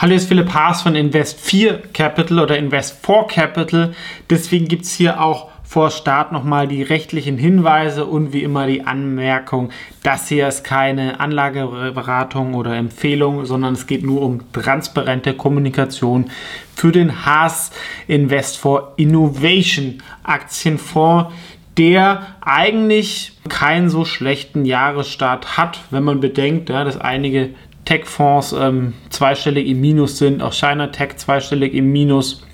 Hallo, ist Philipp Haas von Invest4 Capital oder Invest4 Capital. Deswegen gibt es hier auch vor Start nochmal die rechtlichen Hinweise und wie immer die Anmerkung, das hier ist keine Anlageberatung oder Empfehlung, sondern es geht nur um transparente Kommunikation für den Haas Invest4 Innovation Aktienfonds der eigentlich keinen so schlechten Jahresstart hat, wenn man bedenkt, ja, dass einige Tech-Fonds ähm, zweistellig im Minus sind, auch China Tech zweistellig im Minus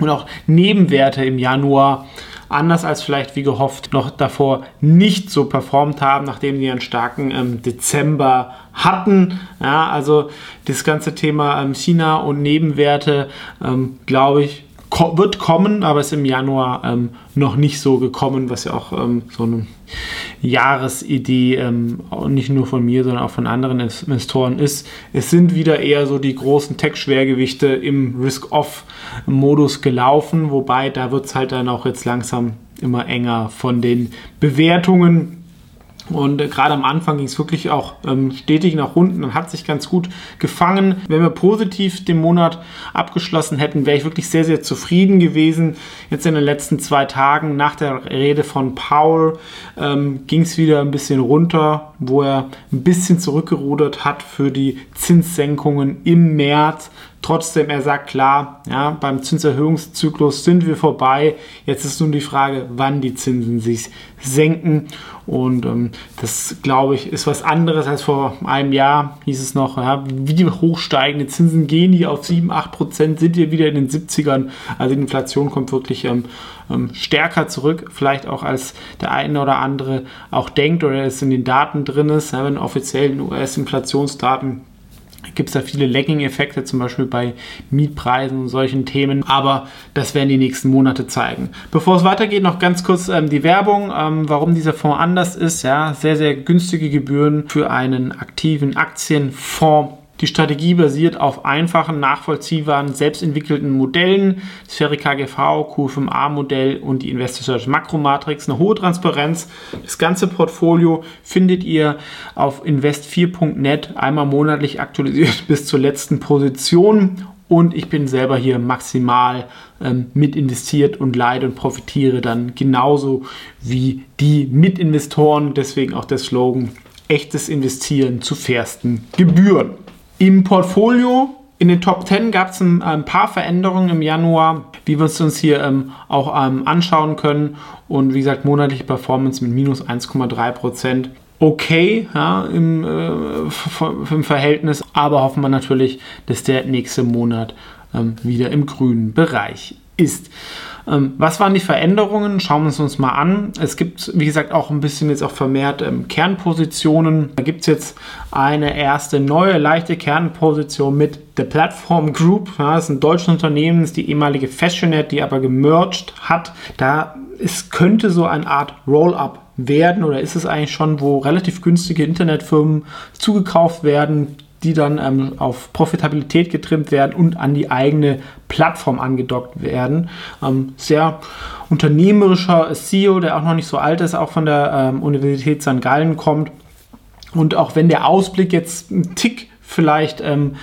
und auch Nebenwerte im Januar anders als vielleicht wie gehofft noch davor nicht so performt haben, nachdem sie einen starken ähm, Dezember hatten. Ja, also das ganze Thema ähm, China und Nebenwerte, ähm, glaube ich, ko wird kommen, aber ist im Januar ähm, noch nicht so gekommen, was ja auch ähm, so eine Jahresidee ähm, nicht nur von mir, sondern auch von anderen Investoren ist. Es sind wieder eher so die großen Tech-Schwergewichte im Risk-Off-Modus gelaufen, wobei da wird es halt dann auch jetzt langsam immer enger von den Bewertungen und äh, gerade am Anfang ging es wirklich auch ähm, stetig nach unten und hat sich ganz gut gefangen. Wenn wir positiv den Monat abgeschlossen hätten, wäre ich wirklich sehr, sehr zufrieden gewesen. Jetzt in den letzten zwei Tagen nach der Rede von Paul ähm, ging es wieder ein bisschen runter, wo er ein bisschen zurückgerudert hat für die Zinssenkungen im März. Trotzdem, er sagt klar, ja, beim Zinserhöhungszyklus sind wir vorbei. Jetzt ist nun die Frage, wann die Zinsen sich senken. Und ähm, das, glaube ich, ist was anderes als vor einem Jahr. Hieß es noch, ja, wie hochsteigende Zinsen gehen die auf 7, 8 Prozent, sind wir wieder in den 70ern. Also die Inflation kommt wirklich ähm, ähm, stärker zurück, vielleicht auch als der eine oder andere auch denkt oder es in den Daten drin ist. Ja, wenn offiziellen US-Inflationsdaten gibt es da viele Lagging-Effekte, zum Beispiel bei Mietpreisen und solchen Themen. Aber das werden die nächsten Monate zeigen. Bevor es weitergeht, noch ganz kurz ähm, die Werbung, ähm, warum dieser Fonds anders ist. Ja, sehr, sehr günstige Gebühren für einen aktiven Aktienfonds die Strategie basiert auf einfachen, nachvollziehbaren, selbstentwickelten Modellen, Sphäre KGV, Q5A-Modell und die Investor Search Makromatrix, eine hohe Transparenz. Das ganze Portfolio findet ihr auf invest4.net einmal monatlich aktualisiert bis zur letzten Position und ich bin selber hier maximal ähm, mit investiert und leide und profitiere dann genauso wie die Mitinvestoren. Deswegen auch der Slogan, echtes Investieren zu fairsten Gebühren. Im Portfolio in den Top 10 gab es ein, ein, paar Veränderungen im Januar, wie wir es uns hier ähm, auch ähm, anschauen können. Und wie gesagt, monatliche Performance mit minus 1,3 Prozent. Okay ja, im, äh, im, Verhältnis, aber hoffen wir natürlich, dass der nächste Monat ähm, wieder im grünen Bereich ist. Ähm, was waren die Veränderungen? Schauen wir es uns mal an. Es gibt, wie gesagt, auch ein bisschen jetzt auch vermehrt ähm, Kernpositionen. Da gibt es jetzt eine erste neue leichte Kernposition mit der Platform Group. Ja, das ist ein deutsches Unternehmen, ist die ehemalige Fashionet, die aber gemerged hat. Da es könnte so eine Art Roll-up werden oder ist es eigentlich schon, wo relativ günstige Internetfirmen zugekauft werden, die dann ähm, auf Profitabilität getrimmt werden und an die eigene Plattform angedockt werden. Ähm, sehr unternehmerischer CEO, der auch noch nicht so alt ist, auch von der ähm, Universität St. Gallen kommt. Und auch wenn der Ausblick jetzt ein Tick vielleicht ähm,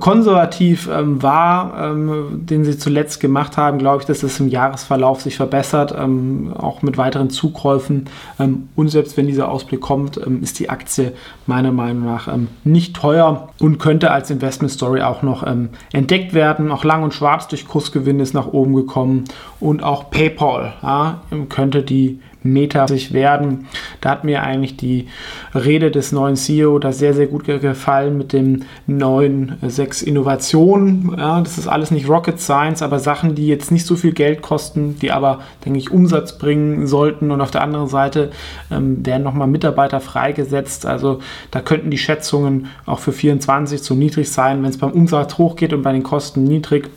konservativ ähm, war, ähm, den sie zuletzt gemacht haben, glaube ich, dass es im Jahresverlauf sich verbessert, ähm, auch mit weiteren Zukäufen. Ähm, und selbst wenn dieser Ausblick kommt, ähm, ist die Aktie meiner Meinung nach nicht teuer und könnte als Investment Story auch noch entdeckt werden. Auch Lang und Schwarz durch Kursgewinn ist nach oben gekommen und auch PayPal ja, könnte die Meta sich werden. Da hat mir eigentlich die Rede des neuen CEO da sehr, sehr gut gefallen mit den neuen äh, sechs Innovationen. Ja, das ist alles nicht Rocket Science, aber Sachen, die jetzt nicht so viel Geld kosten, die aber, denke ich, Umsatz bringen sollten. Und auf der anderen Seite ähm, werden nochmal Mitarbeiter freigesetzt. Also da könnten die Schätzungen auch für 24 zu niedrig sein, wenn es beim Umsatz hochgeht und bei den Kosten niedrig.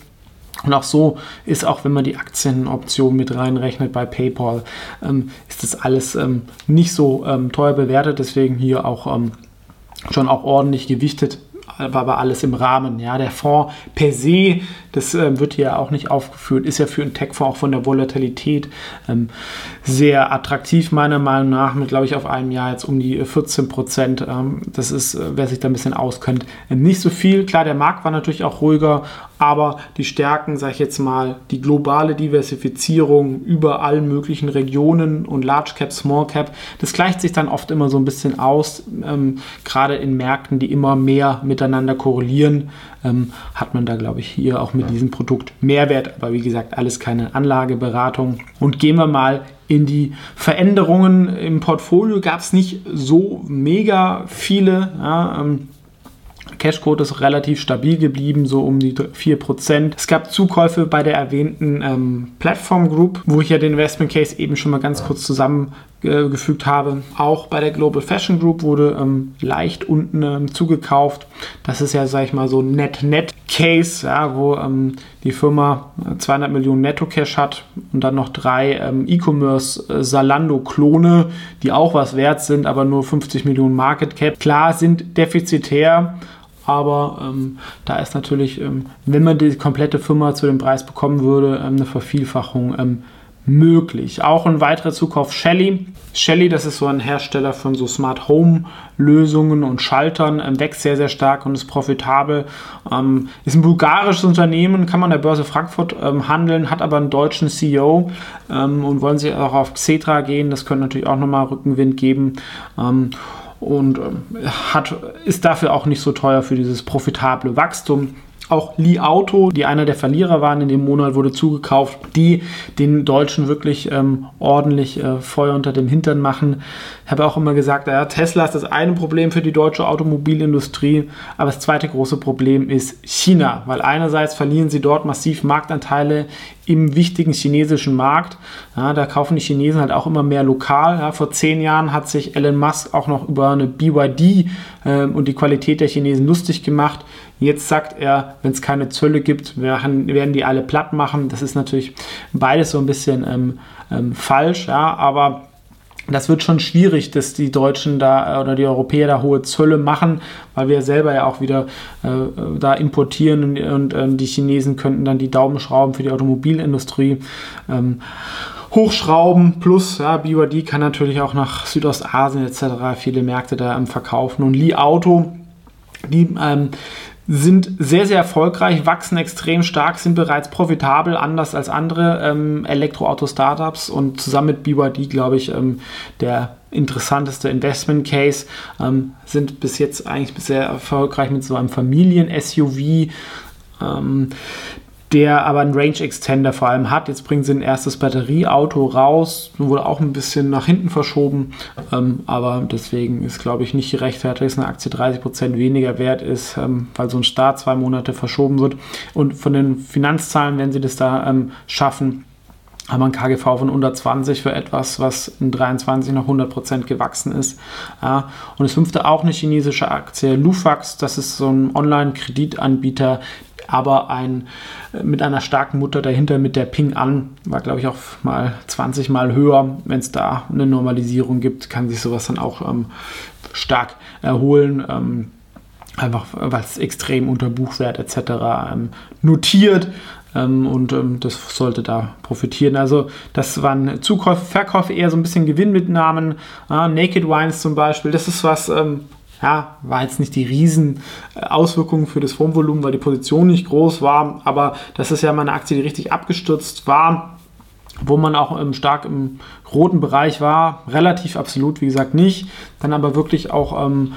Und auch so ist auch, wenn man die Aktienoption mit reinrechnet bei PayPal, ähm, ist das alles ähm, nicht so ähm, teuer bewertet. Deswegen hier auch ähm, schon auch ordentlich gewichtet war aber alles im Rahmen. Ja, der Fonds per se, das äh, wird hier auch nicht aufgeführt, ist ja für einen Tech-Fonds auch von der Volatilität ähm, sehr attraktiv, meiner Meinung nach, mit, glaube ich, auf einem Jahr jetzt um die 14 Prozent. Ähm, das ist, äh, wer sich da ein bisschen auskennt, nicht so viel. Klar, der Markt war natürlich auch ruhiger, aber die Stärken, sage ich jetzt mal, die globale Diversifizierung über allen möglichen Regionen und Large Cap, Small Cap, das gleicht sich dann oft immer so ein bisschen aus, ähm, gerade in Märkten, die immer mehr miteinander korrelieren, ähm, hat man da, glaube ich, hier auch mit diesem Produkt Mehrwert, aber wie gesagt, alles keine Anlageberatung. Und gehen wir mal in die Veränderungen im Portfolio, gab es nicht so mega viele. Ja, ähm, Cashcode ist relativ stabil geblieben, so um die 4%. Es gab Zukäufe bei der erwähnten ähm, Platform Group, wo ich ja den Investment Case eben schon mal ganz kurz zusammengefügt habe. Auch bei der Global Fashion Group wurde ähm, leicht unten ähm, zugekauft. Das ist ja, sag ich mal, so ein Net-Net-Case, ja, wo ähm, die Firma 200 Millionen Netto-Cash hat und dann noch drei ähm, E-Commerce-Salando-Klone, die auch was wert sind, aber nur 50 Millionen Market Cap. Klar, sind defizitär aber ähm, da ist natürlich, ähm, wenn man die komplette Firma zu dem Preis bekommen würde, ähm, eine Vervielfachung ähm, möglich. Auch ein weiterer Zukauf Shelly. Shelly, das ist so ein Hersteller von so Smart Home Lösungen und Schaltern, ähm, wächst sehr, sehr stark und ist profitabel. Ähm, ist ein bulgarisches Unternehmen, kann man an der Börse Frankfurt handeln, hat aber einen deutschen CEO und wollen sie auch auf Xetra gehen. Das könnte natürlich auch nochmal Rückenwind geben und ähm, hat, ist dafür auch nicht so teuer für dieses profitable Wachstum. Auch Li Auto, die einer der Verlierer waren in dem Monat, wurde zugekauft, die den Deutschen wirklich ähm, ordentlich äh, Feuer unter den Hintern machen. Ich habe auch immer gesagt, ja, Tesla ist das eine Problem für die deutsche Automobilindustrie, aber das zweite große Problem ist China, weil einerseits verlieren sie dort massiv Marktanteile im wichtigen chinesischen Markt. Ja, da kaufen die Chinesen halt auch immer mehr lokal. Ja, vor zehn Jahren hat sich Elon Musk auch noch über eine BYD äh, und die Qualität der Chinesen lustig gemacht. Jetzt sagt er, wenn es keine Zölle gibt, werden die alle platt machen. Das ist natürlich beides so ein bisschen ähm, ähm, falsch, ja, aber das wird schon schwierig, dass die Deutschen da äh, oder die Europäer da hohe Zölle machen, weil wir selber ja auch wieder äh, da importieren und, und ähm, die Chinesen könnten dann die Daumenschrauben für die Automobilindustrie ähm, hochschrauben. Plus, ja, BYD kann natürlich auch nach Südostasien etc. viele Märkte da ähm, verkaufen. Und Li Auto, die ähm, sind sehr, sehr erfolgreich, wachsen extrem stark, sind bereits profitabel, anders als andere ähm, Elektroauto-Startups und zusammen mit BYD, glaube ich, ähm, der interessanteste Investment Case, ähm, sind bis jetzt eigentlich sehr erfolgreich mit so einem Familien-SUV. Der aber einen Range Extender vor allem hat. Jetzt bringen sie ein erstes Batterieauto raus, wurde auch ein bisschen nach hinten verschoben, ähm, aber deswegen ist, glaube ich, nicht gerechtfertigt, dass eine Aktie 30% weniger wert ist, ähm, weil so ein Start zwei Monate verschoben wird. Und von den Finanzzahlen, wenn sie das da ähm, schaffen, haben wir ein KGV von 120 für etwas, was in 23 noch 100% gewachsen ist. Ja, und das fünfte auch eine chinesische Aktie, Lufax, das ist so ein Online-Kreditanbieter, aber ein, äh, mit einer starken Mutter dahinter, mit der Ping An, war glaube ich auch mal 20 Mal höher. Wenn es da eine Normalisierung gibt, kann sich sowas dann auch ähm, stark erholen. Ähm, einfach weil es extrem unter Buchwert etc. Ähm, notiert ähm, und ähm, das sollte da profitieren. Also das waren Zukäufe, Verkäufe eher so ein bisschen Gewinnmitnahmen. Äh, Naked Wines zum Beispiel, das ist was, ähm, ja, war jetzt nicht die riesen äh, Auswirkungen für das Fondsvolumen, weil die Position nicht groß war, aber das ist ja mal eine Aktie, die richtig abgestürzt war, wo man auch ähm, stark im roten Bereich war, relativ absolut, wie gesagt, nicht, dann aber wirklich auch ähm,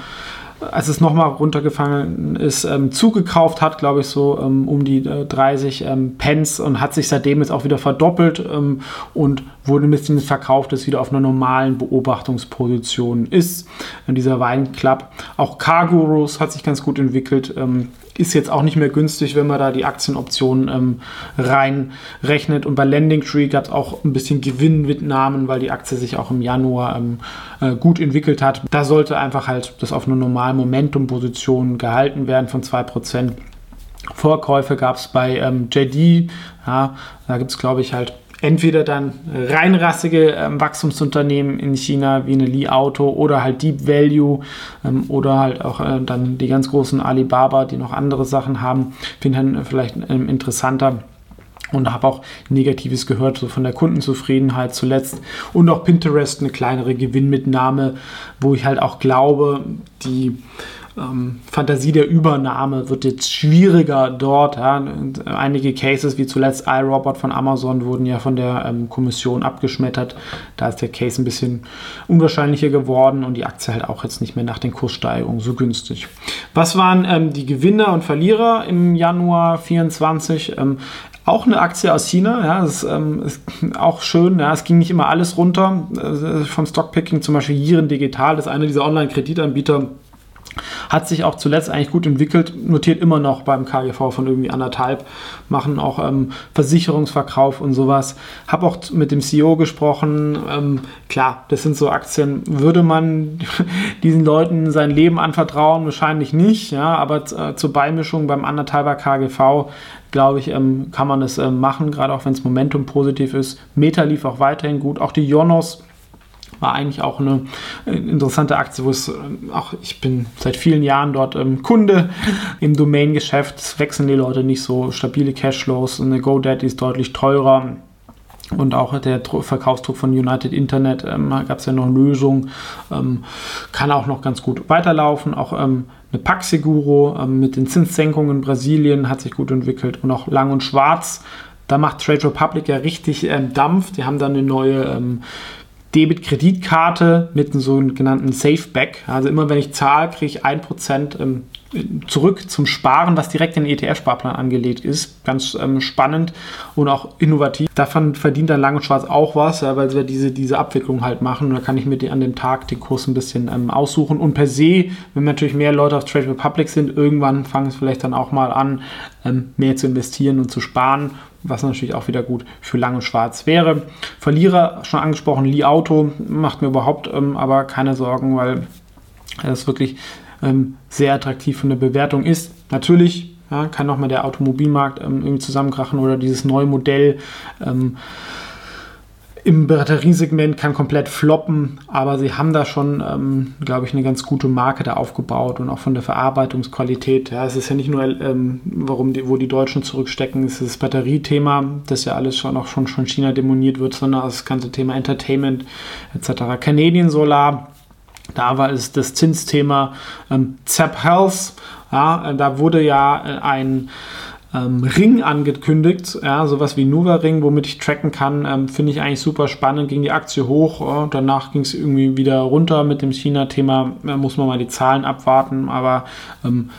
als es nochmal runtergefallen ist, ähm, zugekauft hat, glaube ich, so ähm, um die äh, 30 ähm, Pence und hat sich seitdem jetzt auch wieder verdoppelt ähm, und wurde ein bisschen verkauft, ist wieder auf einer normalen Beobachtungsposition ist. In dieser Weinclub. Auch Cargurus hat sich ganz gut entwickelt. Ist jetzt auch nicht mehr günstig, wenn man da die Aktienoptionen ähm, reinrechnet. Und bei Landing Tree gab es auch ein bisschen Gewinn mit Namen, weil die Aktie sich auch im Januar ähm, äh, gut entwickelt hat. Da sollte einfach halt das auf eine normale Momentum-Position gehalten werden von 2%. Vorkäufe gab es bei ähm, JD, ja, da gibt es glaube ich halt entweder dann reinrassige ähm, Wachstumsunternehmen in China wie eine Li Auto oder halt Deep Value ähm, oder halt auch äh, dann die ganz großen Alibaba, die noch andere Sachen haben, finde ich dann vielleicht ähm, interessanter und habe auch Negatives gehört, so von der Kundenzufriedenheit zuletzt. Und auch Pinterest, eine kleinere Gewinnmitnahme, wo ich halt auch glaube, die ähm, Fantasie der Übernahme wird jetzt schwieriger dort. Ja. Einige Cases, wie zuletzt iRobot von Amazon, wurden ja von der ähm, Kommission abgeschmettert. Da ist der Case ein bisschen unwahrscheinlicher geworden und die Aktie halt auch jetzt nicht mehr nach den Kurssteigerungen so günstig. Was waren ähm, die Gewinner und Verlierer im Januar 2024? Ähm, auch eine Aktie aus China, ja, das ist, ähm, ist auch schön. Ja, es ging nicht immer alles runter. Äh, vom Stockpicking zum Beispiel Jiren Digital, das ist einer dieser Online-Kreditanbieter, hat sich auch zuletzt eigentlich gut entwickelt, notiert immer noch beim KGV von irgendwie anderthalb, machen auch ähm, Versicherungsverkauf und sowas. Habe auch mit dem CEO gesprochen. Ähm, klar, das sind so Aktien, würde man diesen Leuten sein Leben anvertrauen? Wahrscheinlich nicht, ja, aber äh, zur Beimischung beim anderthalber KGV glaube ich, ähm, kann man das ähm, machen, gerade auch wenn das Momentum positiv ist. Meta lief auch weiterhin gut. Auch die Jonos war eigentlich auch eine äh, interessante Aktie, wo es äh, auch, ich bin seit vielen Jahren dort ähm, Kunde im Domain-Geschäft, es wechseln die Leute nicht so, stabile Cashflows, eine GoDaddy ist deutlich teurer. Und auch der Verkaufsdruck von United Internet ähm, gab es ja noch Lösungen, ähm, kann auch noch ganz gut weiterlaufen. Auch ähm, eine Paxiguro ähm, mit den Zinssenkungen in Brasilien hat sich gut entwickelt und auch Lang und Schwarz. Da macht Trade Republic ja richtig ähm, Dampf. Die haben dann eine neue ähm, Debit-Kreditkarte mit einem sogenannten Safeback. Also immer wenn ich zahle, kriege ich 1% ähm, zurück zum Sparen, was direkt in den ETF-Sparplan angelegt ist. Ganz ähm, spannend und auch innovativ. Davon verdient dann Lang und Schwarz auch was, weil wir diese, diese Abwicklung halt machen. Und da kann ich mir an dem Tag den Kurs ein bisschen ähm, aussuchen. Und per se, wenn natürlich mehr Leute auf Trade Republic sind, irgendwann fangen es vielleicht dann auch mal an, mehr zu investieren und zu sparen was natürlich auch wieder gut für Lang und Schwarz wäre. Verlierer, schon angesprochen, Li Auto, macht mir überhaupt ähm, aber keine Sorgen, weil es wirklich ähm, sehr attraktiv von der Bewertung ist. Natürlich ja, kann nochmal der Automobilmarkt ähm, irgendwie zusammenkrachen oder dieses neue Modell. Ähm, im Batteriesegment kann komplett floppen, aber sie haben da schon, ähm, glaube ich, eine ganz gute Marke da aufgebaut und auch von der Verarbeitungsqualität. Ja, es ist ja nicht nur, ähm, warum die, wo die Deutschen zurückstecken, es ist das Batteriethema, das ja alles schon auch schon von China demoniert wird, sondern das ganze Thema Entertainment etc. Canadian Solar, da war es das Zinsthema ähm, Zap Health. Ja, da wurde ja äh, ein ähm, Ring angekündigt, ja, sowas wie Nuva Ring, womit ich tracken kann, ähm, finde ich eigentlich super spannend. Ging die Aktie hoch, äh, danach ging es irgendwie wieder runter mit dem China-Thema, da muss man mal die Zahlen abwarten, aber ähm,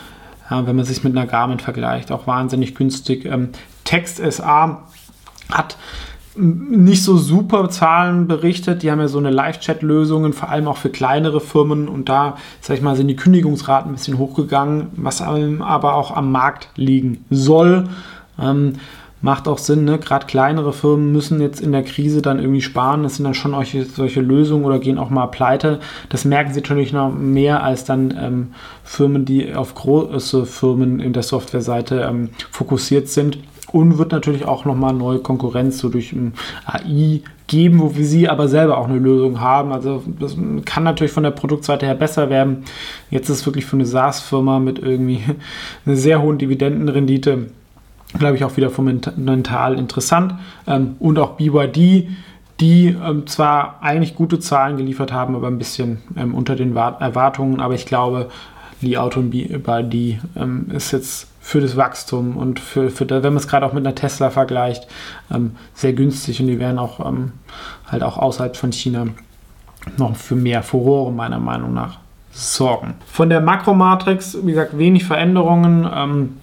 ja, wenn man sich mit einer Garmin vergleicht, auch wahnsinnig günstig. Ähm, Text SA hat nicht so super Zahlen berichtet. Die haben ja so eine Live-Chat-Lösungen, vor allem auch für kleinere Firmen. Und da, sag ich mal, sind die Kündigungsraten ein bisschen hochgegangen, was aber auch am Markt liegen soll. Ähm, macht auch Sinn, ne? gerade kleinere Firmen müssen jetzt in der Krise dann irgendwie sparen. Das sind dann schon solche, solche Lösungen oder gehen auch mal pleite. Das merken sie natürlich noch mehr als dann ähm, Firmen, die auf große Firmen in der Softwareseite ähm, fokussiert sind und wird natürlich auch nochmal neue Konkurrenz so durch AI geben, wo wir sie aber selber auch eine Lösung haben. Also das kann natürlich von der Produktseite her besser werden. Jetzt ist es wirklich für eine SaaS-Firma mit irgendwie einer sehr hohen Dividendenrendite, glaube ich, auch wieder fundamental interessant. Ähm, und auch BYD, die ähm, zwar eigentlich gute Zahlen geliefert haben, aber ein bisschen ähm, unter den Erwartungen. Aber ich glaube, Li Auto und BYD ist jetzt für das Wachstum und für, für wenn man es gerade auch mit einer Tesla vergleicht, ähm, sehr günstig und die werden auch ähm, halt auch außerhalb von China noch für mehr Furore meiner Meinung nach sorgen. Von der Makromatrix, wie gesagt, wenig Veränderungen. Ähm,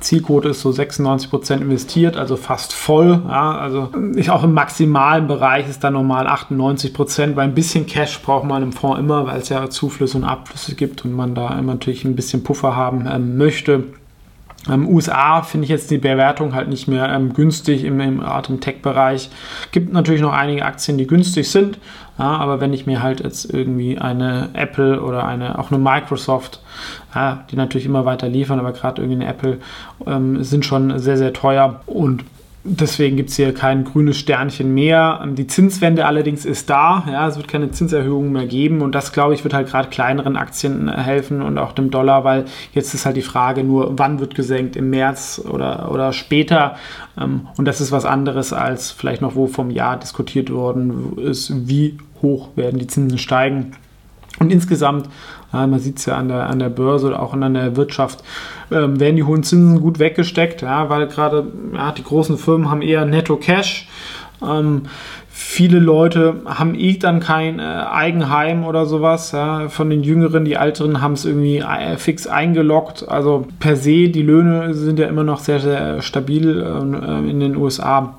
Zielquote ist so 96% investiert, also fast voll. Ja, also ich auch im maximalen Bereich ist dann normal 98%, weil ein bisschen Cash braucht man im Fonds immer, weil es ja Zuflüsse und Abflüsse gibt und man da natürlich ein bisschen Puffer haben ähm, möchte. Ähm, USA finde ich jetzt die Bewertung halt nicht mehr ähm, günstig im, im Atem-Tech-Bereich. Gibt natürlich noch einige Aktien, die günstig sind, ja, aber wenn ich mir halt jetzt irgendwie eine Apple oder eine auch eine Microsoft, ja, die natürlich immer weiter liefern, aber gerade irgendwie eine Apple ähm, sind schon sehr, sehr teuer und Deswegen gibt es hier kein grünes Sternchen mehr. Die Zinswende allerdings ist da. Ja, es wird keine Zinserhöhungen mehr geben. Und das, glaube ich, wird halt gerade kleineren Aktien helfen und auch dem Dollar, weil jetzt ist halt die Frage nur, wann wird gesenkt? Im März oder, oder später? Ähm, und das ist was anderes als vielleicht noch, wo vom Jahr diskutiert worden ist, wie hoch werden die Zinsen steigen. Und insgesamt, äh, man sieht es ja an der, an der Börse oder auch an der Wirtschaft, ähm, werden die hohen Zinsen gut weggesteckt, ja, weil gerade ja, die großen Firmen haben eher Netto Cash. Ähm, viele Leute haben eh dann kein äh, Eigenheim oder sowas. Ja. Von den Jüngeren, die Älteren haben es irgendwie äh, fix eingeloggt. Also per se, die Löhne sind ja immer noch sehr, sehr stabil äh, in den USA.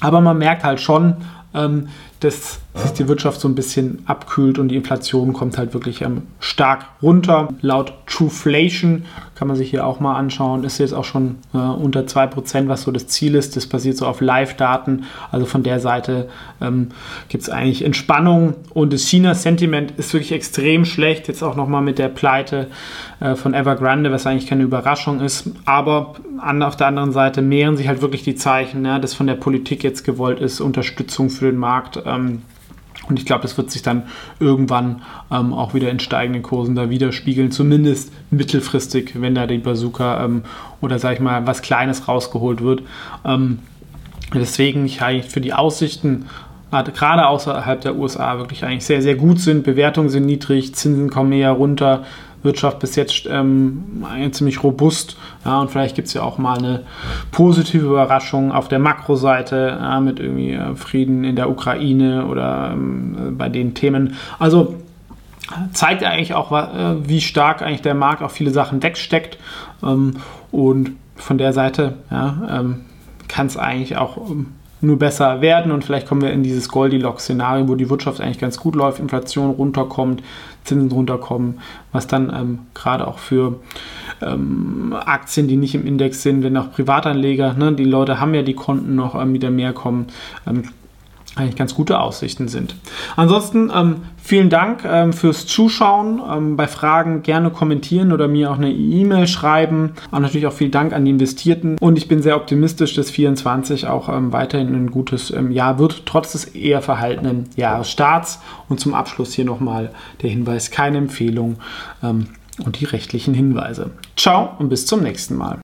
Aber man merkt halt schon, ähm, dass sich die Wirtschaft so ein bisschen abkühlt und die Inflation kommt halt wirklich ähm, stark runter. Laut Trueflation kann man sich hier auch mal anschauen, ist jetzt auch schon äh, unter 2%, was so das Ziel ist. Das basiert so auf Live-Daten. Also von der Seite ähm, gibt es eigentlich Entspannung und das China-Sentiment ist wirklich extrem schlecht. Jetzt auch nochmal mit der Pleite äh, von Evergrande, was eigentlich keine Überraschung ist. Aber an, auf der anderen Seite mehren sich halt wirklich die Zeichen, ja, dass von der Politik jetzt gewollt ist, Unterstützung für den Markt. Ähm, und ich glaube, das wird sich dann irgendwann ähm, auch wieder in steigenden Kursen da widerspiegeln, zumindest mittelfristig, wenn da die Bazooka ähm, oder sag ich mal was Kleines rausgeholt wird. Ähm, deswegen ich für die Aussichten gerade außerhalb der USA wirklich eigentlich sehr, sehr gut sind. Bewertungen sind niedrig, Zinsen kommen eher runter. Wirtschaft bis jetzt ähm, ziemlich robust. Ja, und vielleicht gibt es ja auch mal eine positive Überraschung auf der Makroseite ja, mit irgendwie äh, Frieden in der Ukraine oder ähm, bei den Themen. Also zeigt eigentlich auch, äh, wie stark eigentlich der Markt auf viele Sachen wegsteckt. Ähm, und von der Seite ja, ähm, kann es eigentlich auch ähm, nur besser werden und vielleicht kommen wir in dieses Goldilocks-Szenario, wo die Wirtschaft eigentlich ganz gut läuft, Inflation runterkommt, Zinsen runterkommen, was dann ähm, gerade auch für ähm, Aktien, die nicht im Index sind, wenn auch Privatanleger, ne, die Leute haben ja die Konten noch ähm, wieder mehr kommen, ähm, eigentlich ganz gute Aussichten sind. Ansonsten ähm, vielen Dank ähm, fürs Zuschauen. Ähm, bei Fragen gerne kommentieren oder mir auch eine E-Mail schreiben. Und natürlich auch vielen Dank an die Investierten. Und ich bin sehr optimistisch, dass 2024 auch ähm, weiterhin ein gutes ähm, Jahr wird, trotz des eher verhaltenen Jahresstarts. Und zum Abschluss hier nochmal der Hinweis, keine Empfehlung ähm, und die rechtlichen Hinweise. Ciao und bis zum nächsten Mal.